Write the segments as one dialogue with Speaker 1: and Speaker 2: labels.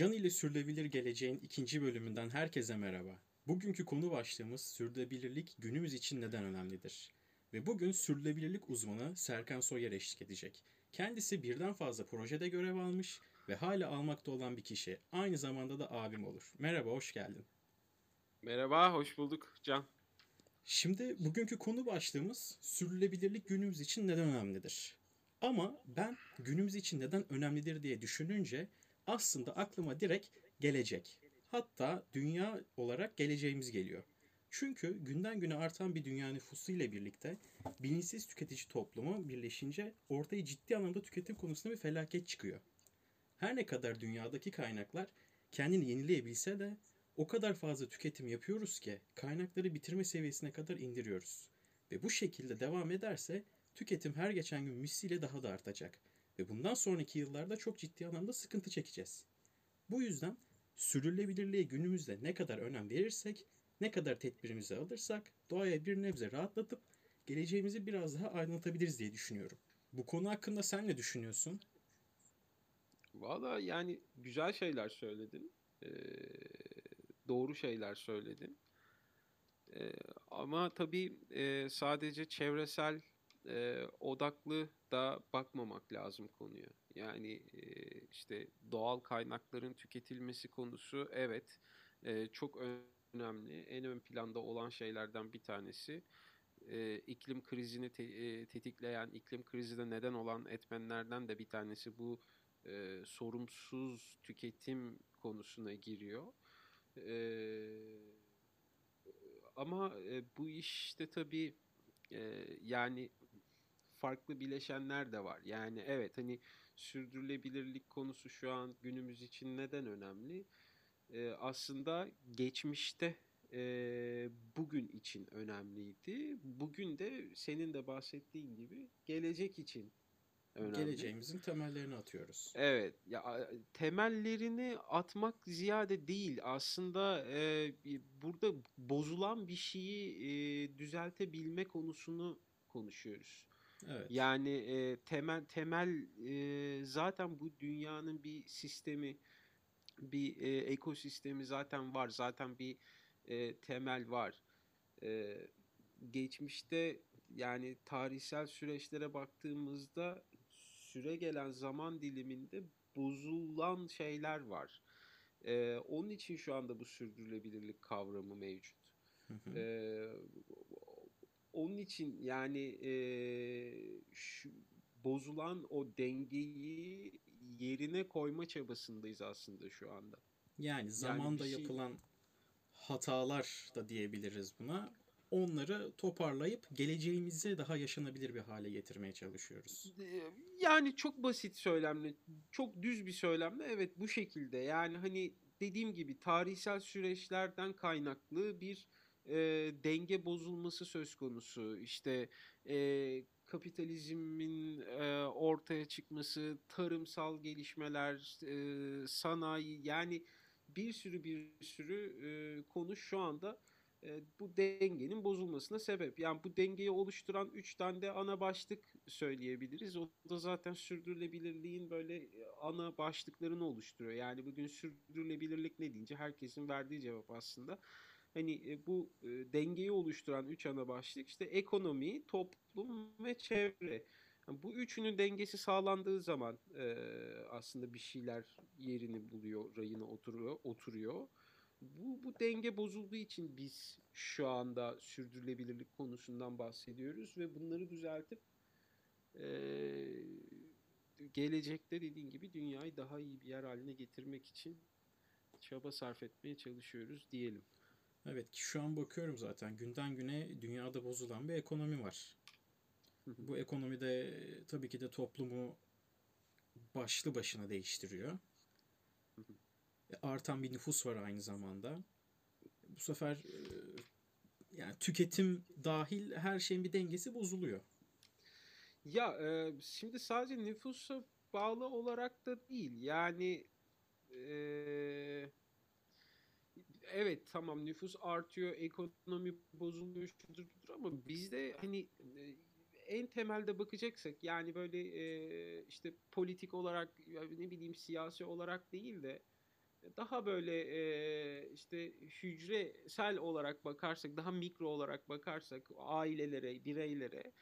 Speaker 1: Can ile Sürülebilir Geleceğin ikinci bölümünden herkese merhaba. Bugünkü konu başlığımız sürdürülebilirlik günümüz için neden önemlidir? Ve bugün sürdürülebilirlik uzmanı Serkan Soyer eşlik edecek. Kendisi birden fazla projede görev almış ve hala almakta olan bir kişi. Aynı zamanda da abim olur. Merhaba, hoş geldin.
Speaker 2: Merhaba, hoş bulduk Can.
Speaker 1: Şimdi bugünkü konu başlığımız sürdürülebilirlik günümüz için neden önemlidir? Ama ben günümüz için neden önemlidir diye düşününce aslında aklıma direkt gelecek. Hatta dünya olarak geleceğimiz geliyor. Çünkü günden güne artan bir dünya nüfusu ile birlikte bilinçsiz tüketici toplumu birleşince ortaya ciddi anlamda tüketim konusunda bir felaket çıkıyor. Her ne kadar dünyadaki kaynaklar kendini yenileyebilse de o kadar fazla tüketim yapıyoruz ki kaynakları bitirme seviyesine kadar indiriyoruz. Ve bu şekilde devam ederse tüketim her geçen gün misliyle daha da artacak. Ve bundan sonraki yıllarda çok ciddi anlamda sıkıntı çekeceğiz. Bu yüzden sürdürülebilirliğe günümüzde ne kadar önem verirsek, ne kadar tedbirimizi alırsak doğaya bir nebze rahatlatıp geleceğimizi biraz daha aydınlatabiliriz diye düşünüyorum. Bu konu hakkında sen ne düşünüyorsun?
Speaker 2: Valla yani güzel şeyler söyledin. Ee, doğru şeyler söyledin. Ee, ama tabii e, sadece çevresel e, odaklı da bakmamak lazım konuya. Yani e, işte doğal kaynakların tüketilmesi konusu evet e, çok önemli. En ön planda olan şeylerden bir tanesi. E, iklim krizini te, tetikleyen, iklim krizine neden olan etmenlerden de bir tanesi bu sorumsuz tüketim konusuna giriyor. Ama bu işte tabii yani farklı bileşenler de var. Yani evet hani sürdürülebilirlik konusu şu an günümüz için neden önemli? Ee, aslında geçmişte e, bugün için önemliydi. Bugün de senin de bahsettiğin gibi gelecek için
Speaker 1: önemli. Geleceğimizin temellerini atıyoruz.
Speaker 2: Evet. Ya temellerini atmak ziyade değil. Aslında e, burada bozulan bir şeyi e, düzeltebilme konusunu konuşuyoruz. Evet. Yani e, temel temel e, zaten bu dünyanın bir sistemi, bir e, ekosistemi zaten var. Zaten bir e, temel var. E, geçmişte yani tarihsel süreçlere baktığımızda süre gelen zaman diliminde bozulan şeyler var. E, onun için şu anda bu sürdürülebilirlik kavramı mevcut. Hı hı. E, onun için yani e, şu, bozulan o dengeyi yerine koyma çabasındayız aslında şu anda.
Speaker 1: Yani zamanda yani şey... yapılan hatalar da diyebiliriz buna. Onları toparlayıp geleceğimizi daha yaşanabilir bir hale getirmeye çalışıyoruz.
Speaker 2: Yani çok basit söylemle, çok düz bir söylemle evet bu şekilde. Yani hani dediğim gibi tarihsel süreçlerden kaynaklı bir e, denge bozulması söz konusu. İşte e, kapitalizmin e, ortaya çıkması, tarımsal gelişmeler, e, sanayi yani bir sürü bir sürü e, konu şu anda e, bu dengenin bozulmasına sebep. Yani bu dengeyi oluşturan üç tane de ana başlık söyleyebiliriz. O da zaten sürdürülebilirliğin böyle ana başlıklarını oluşturuyor. Yani bugün sürdürülebilirlik ne deyince herkesin verdiği cevap aslında hani e, bu e, dengeyi oluşturan üç ana başlık işte ekonomi, toplum ve çevre. Bu üçünün dengesi sağlandığı zaman e, aslında bir şeyler yerini buluyor, rayına oturuyor, oturuyor. Bu, bu denge bozulduğu için biz şu anda sürdürülebilirlik konusundan bahsediyoruz ve bunları düzeltip e, gelecekte dediğin gibi dünyayı daha iyi bir yer haline getirmek için çaba sarf etmeye çalışıyoruz diyelim.
Speaker 1: Evet ki şu an bakıyorum zaten günden güne dünyada bozulan bir ekonomi var. Bu ekonomide tabii ki de toplumu başlı başına değiştiriyor. E, artan bir nüfus var aynı zamanda. Bu sefer e, yani tüketim dahil her şeyin bir dengesi bozuluyor.
Speaker 2: Ya e, şimdi sadece nüfusa bağlı olarak da değil. Yani e, evet tamam nüfus artıyor, ekonomi bozuluyor şudur budur ama bizde hani e, en temelde bakacaksak yani böyle e, işte politik olarak ne bileyim siyasi olarak değil de daha böyle e, işte hücresel olarak bakarsak, daha mikro olarak bakarsak ailelere, bireylere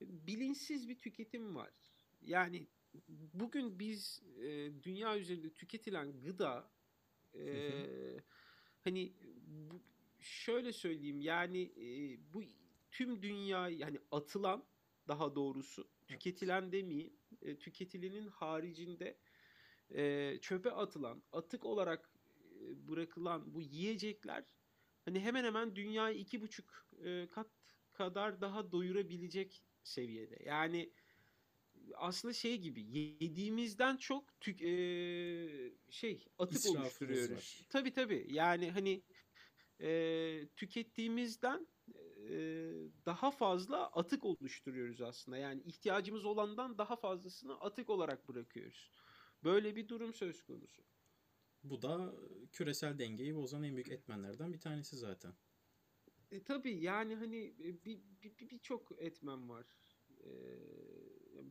Speaker 2: bilinçsiz bir tüketim var. Yani bugün biz dünya üzerinde tüketilen gıda e, hani bu, şöyle söyleyeyim yani e, bu tüm dünya yani atılan daha doğrusu tüketilen demeyeyim e, tüketilenin haricinde e, çöpe atılan atık olarak e, bırakılan bu yiyecekler hani hemen hemen dünyayı iki buçuk e, kat kadar daha doyurabilecek seviyede. Yani aslında şey gibi yediğimizden çok tük, e, şey atık
Speaker 1: İsrafımız
Speaker 2: oluşturuyoruz.
Speaker 1: var.
Speaker 2: Tabii tabii. Yani hani e, tükettiğimizden e, daha fazla atık oluşturuyoruz aslında. Yani ihtiyacımız olandan daha fazlasını atık olarak bırakıyoruz. Böyle bir durum söz konusu.
Speaker 1: Bu da küresel dengeyi bozan en büyük etmenlerden bir tanesi zaten.
Speaker 2: E, tabii yani hani e, bir bir- birçok etmen var. E,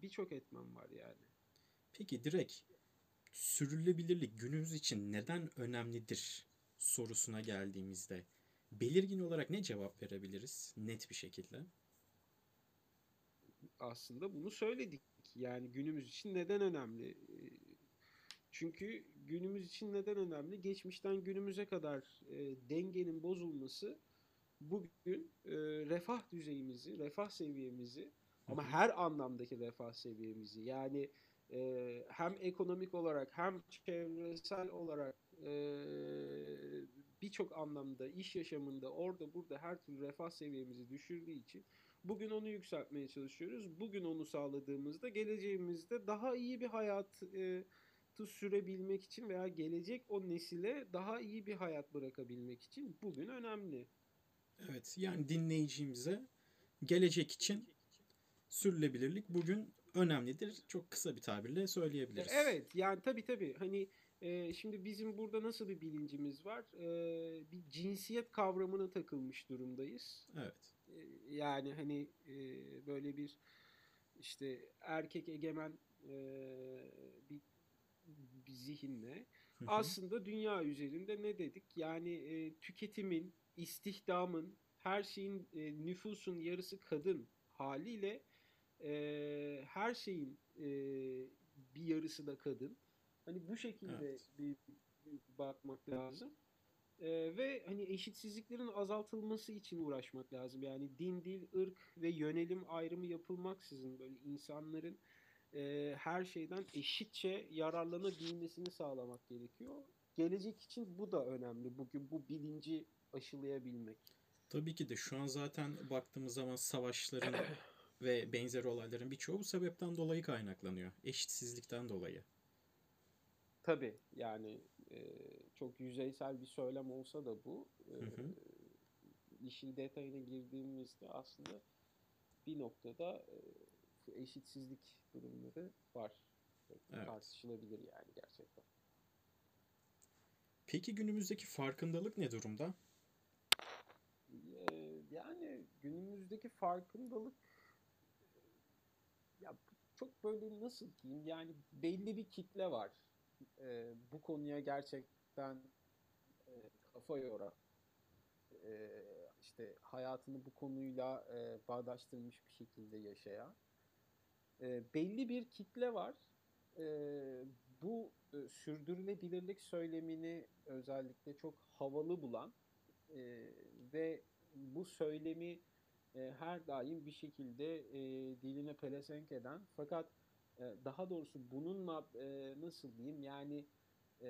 Speaker 2: birçok etmen var yani.
Speaker 1: Peki direkt sürdürülebilirlik günümüz için neden önemlidir sorusuna geldiğimizde belirgin olarak ne cevap verebiliriz net bir şekilde?
Speaker 2: aslında bunu söyledik. Yani günümüz için neden önemli? Çünkü günümüz için neden önemli? Geçmişten günümüze kadar e, dengenin bozulması bugün e, refah düzeyimizi, refah seviyemizi ama her anlamdaki refah seviyemizi yani e, hem ekonomik olarak hem çevresel olarak e, birçok anlamda iş yaşamında orada burada her türlü refah seviyemizi düşürdüğü için Bugün onu yükseltmeye çalışıyoruz. Bugün onu sağladığımızda geleceğimizde daha iyi bir hayatı sürebilmek için veya gelecek o nesile daha iyi bir hayat bırakabilmek için bugün önemli.
Speaker 1: Evet yani dinleyicimize gelecek için sürdürülebilirlik bugün önemlidir. Çok kısa bir tabirle söyleyebiliriz.
Speaker 2: Evet yani tabii tabii hani e, şimdi bizim burada nasıl bir bilincimiz var? E, bir cinsiyet kavramına takılmış durumdayız.
Speaker 1: Evet.
Speaker 2: E, yani hani e, böyle bir işte erkek egemen e, bir, bir zihinle
Speaker 1: Hı hı.
Speaker 2: aslında dünya üzerinde ne dedik? Yani e, tüketimin, istihdamın, her şeyin e, nüfusun yarısı kadın haliyle e, her şeyin e, bir yarısı da kadın. Hani bu şekilde
Speaker 1: Evet.
Speaker 2: bir, bir bakmak lazım. E, ve hani eşitsizliklerin azaltılması için uğraşmak lazım. Yani din, dil, ırk ve yönelim ayrımı yapılmaksızın böyle insanların e, her şeyden eşitçe yararlanabilmesini sağlamak gerekiyor. Gelecek için bu da önemli. Bugün bu bilinci aşılayabilmek.
Speaker 1: Tabii ki de şu an zaten baktığımız zaman savaşların ve benzeri olayların birçoğu bu sebepten dolayı kaynaklanıyor. Eşitsizlikten dolayı.
Speaker 2: Tabii yani e, çok yüzeysel bir söylem olsa da bu e,
Speaker 1: Hı hı.
Speaker 2: işin detayına girdiğimizde aslında bir noktada e, eşitsizlik durumları var.
Speaker 1: Evet.
Speaker 2: Tartışılabilir yani gerçekten.
Speaker 1: Peki günümüzdeki farkındalık ne durumda?
Speaker 2: Ee, yani günümüzdeki farkındalık ya çok böyle nasıl diyeyim? Yani belli bir kitle var. Ee, bu konuya gerçekten e, kafa yoran e, işte hayatını bu konuyla e, bağdaştırmış bir şekilde yaşayan E, belli bir kitle var. E, bu e, sürdürülebilirlik söylemini özellikle çok havalı bulan e, ve bu söylemi e, her daim bir şekilde e, diline pelesenk eden fakat e, daha doğrusu bununla e, nasıl diyeyim yani e,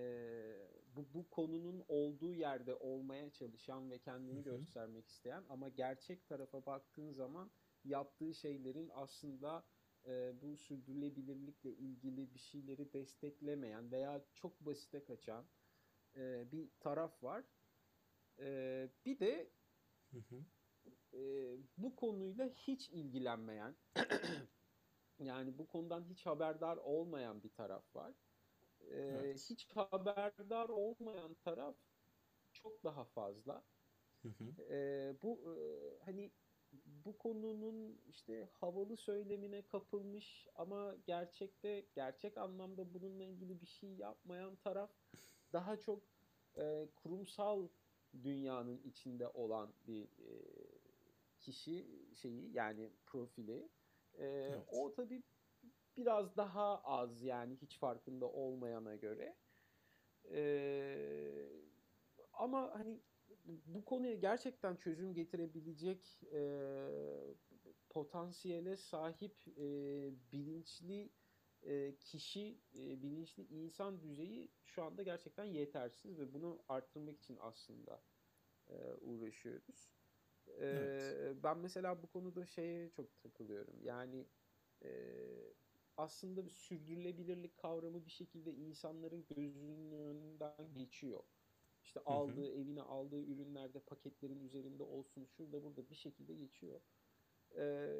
Speaker 2: bu, bu konunun olduğu yerde olmaya çalışan ve kendini
Speaker 1: Hı hı.
Speaker 2: göstermek isteyen ama gerçek tarafa baktığın zaman yaptığı şeylerin aslında e, bu sürdürülebilirlikle ilgili bir şeyleri desteklemeyen veya çok basite kaçan e, bir taraf var. E, bir de
Speaker 1: Hı hı.
Speaker 2: E, bu konuyla hiç ilgilenmeyen yani bu konudan hiç haberdar olmayan bir taraf var. E,
Speaker 1: Evet.
Speaker 2: Hiç haberdar olmayan taraf çok daha fazla.
Speaker 1: Hı hı.
Speaker 2: E, bu e, hani bu konunun işte havalı söylemine kapılmış ama gerçekte gerçek anlamda bununla ilgili bir şey yapmayan taraf daha çok e, kurumsal dünyanın içinde olan bir e, kişi şeyi yani profili. E,
Speaker 1: Evet.
Speaker 2: O tabii biraz daha az yani hiç farkında olmayana göre. E, ama hani bu konuya gerçekten çözüm getirebilecek e, potansiyele sahip e, bilinçli e, kişi, e, bilinçli insan düzeyi şu anda gerçekten yetersiz ve bunu arttırmak için aslında e, uğraşıyoruz. E,
Speaker 1: Evet.
Speaker 2: Ben mesela bu konuda şeye çok takılıyorum. Yani e, aslında bir sürdürülebilirlik kavramı bir şekilde insanların gözünün önünden geçiyor. İşte
Speaker 1: Hı hı.
Speaker 2: aldığı, evine aldığı ürünlerde paketlerin üzerinde olsun, şurada burada bir şekilde geçiyor. Ee,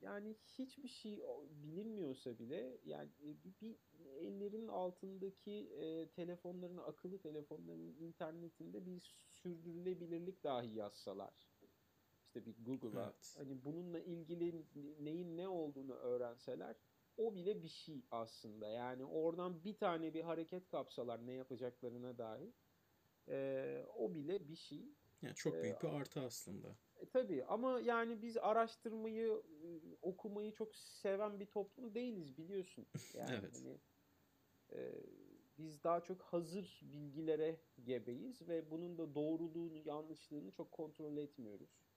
Speaker 2: yani hiçbir şey bilinmiyorsa bile yani bir, bir ellerin altındaki e, telefonların, akıllı telefonların internetinde bir sürdürülebilirlik dahi yazsalar. İşte bir Google'a
Speaker 1: Evet.
Speaker 2: hani bununla ilgili neyin ne olduğunu öğrenseler o bile bir şey aslında. Yani oradan bir tane bir hareket kapsalar ne yapacaklarına dair e, o bile bir şey.
Speaker 1: Yani çok
Speaker 2: Ee,
Speaker 1: büyük bir artı aslında.
Speaker 2: E, tabii ama yani biz araştırmayı, e, okumayı çok seven bir toplum değiliz biliyorsun. Yani
Speaker 1: Evet.
Speaker 2: hani e, biz daha çok hazır bilgilere gebeyiz ve bunun da doğruluğunu, yanlışlığını çok kontrol etmiyoruz.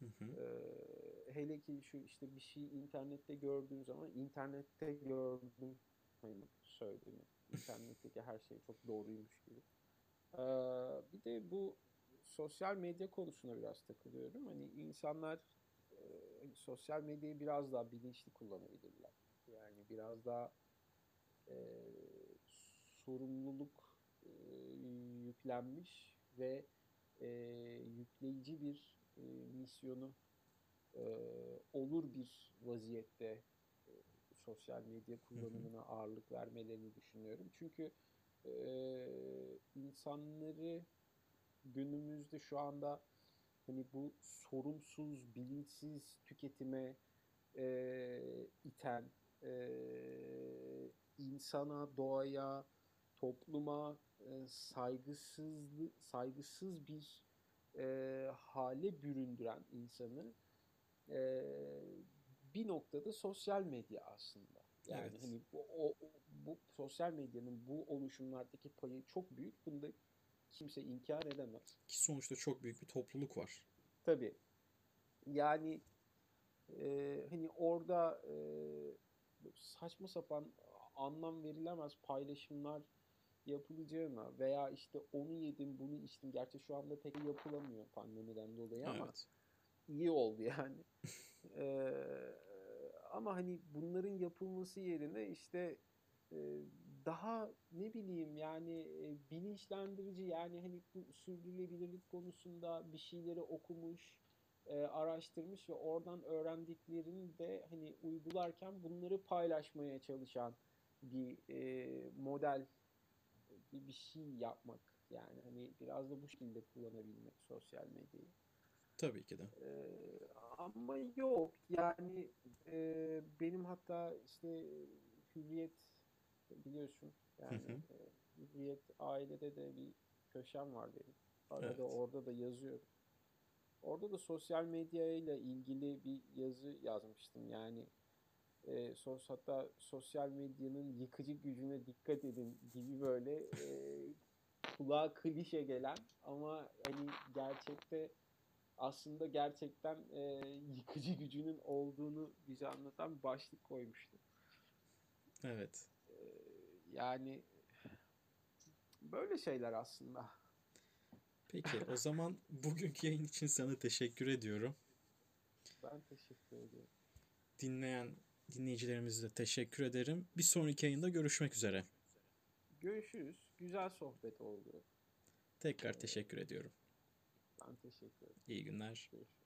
Speaker 1: Hı hı.
Speaker 2: E, hele ki şu işte bir şey internette gördüğün zaman internette gördüm hani söylediğimi. İnternetteki her şey çok doğruymuş gibi. Ee, bir de bu sosyal medya konusuna biraz takılıyorum. Hani insanlar e, hani sosyal medyayı biraz daha bilinçli kullanabilirler. Yani biraz daha e, sorumluluk e, yüklenmiş ve e, yükleyici bir e, misyonu e, olur bir vaziyette e, sosyal medya kullanımına ağırlık vermelerini düşünüyorum. Çünkü e, insanları günümüzde şu anda hani bu sorumsuz, bilinçsiz tüketime e, iten, e, insana, doğaya, topluma e, saygısız saygısız bir e, hale büründüren insanı e, bir noktada sosyal medya aslında. Yani
Speaker 1: Evet.
Speaker 2: hani bu, o, bu sosyal medyanın bu oluşumlardaki payı çok büyük. Bunu da kimse inkar edemez.
Speaker 1: Ki sonuçta çok büyük bir topluluk var.
Speaker 2: Tabii. Yani e, hani orada e, saçma sapan anlam verilemez paylaşımlar yapılacağına veya işte onu yedim bunu içtim. Gerçi şu anda pek yapılamıyor pandemiden dolayı ama
Speaker 1: Evet.
Speaker 2: iyi oldu yani. Ee, ama hani bunların yapılması yerine işte daha ne bileyim yani bilinçlendirici yani hani bu sürdürülebilirlik konusunda bir şeyleri okumuş, araştırmış ve oradan öğrendiklerini de hani uygularken bunları paylaşmaya çalışan bir model bir, bir şey yapmak yani hani biraz da bu şekilde kullanabilmek sosyal medyayı.
Speaker 1: Tabii ki de.
Speaker 2: Ee, ama yok yani e, benim hatta işte Hürriyet biliyorsun yani
Speaker 1: Hı hı.
Speaker 2: e, Hürriyet ailede de bir köşem var benim. Arada
Speaker 1: Evet.
Speaker 2: orada da yazıyorum. Orada da sosyal medya ile ilgili bir yazı yazmıştım. Yani e, sos, hatta sosyal medyanın yıkıcı gücüne dikkat edin gibi böyle e, kulağa klişe gelen ama hani gerçekte aslında gerçekten e, yıkıcı gücünün olduğunu bize anlatan bir başlık koymuştu.
Speaker 1: Evet.
Speaker 2: E, yani böyle şeyler aslında.
Speaker 1: Peki o zaman bugünkü yayın için sana teşekkür ediyorum.
Speaker 2: Ben teşekkür ediyorum.
Speaker 1: Dinleyen dinleyicilerimize de teşekkür ederim. Bir sonraki yayında görüşmek üzere.
Speaker 2: Görüşürüz. Güzel sohbet oldu.
Speaker 1: Tekrar teşekkür ediyorum.
Speaker 2: Ben teşekkür ederim.
Speaker 1: İyi günler.
Speaker 2: Görüşürüz.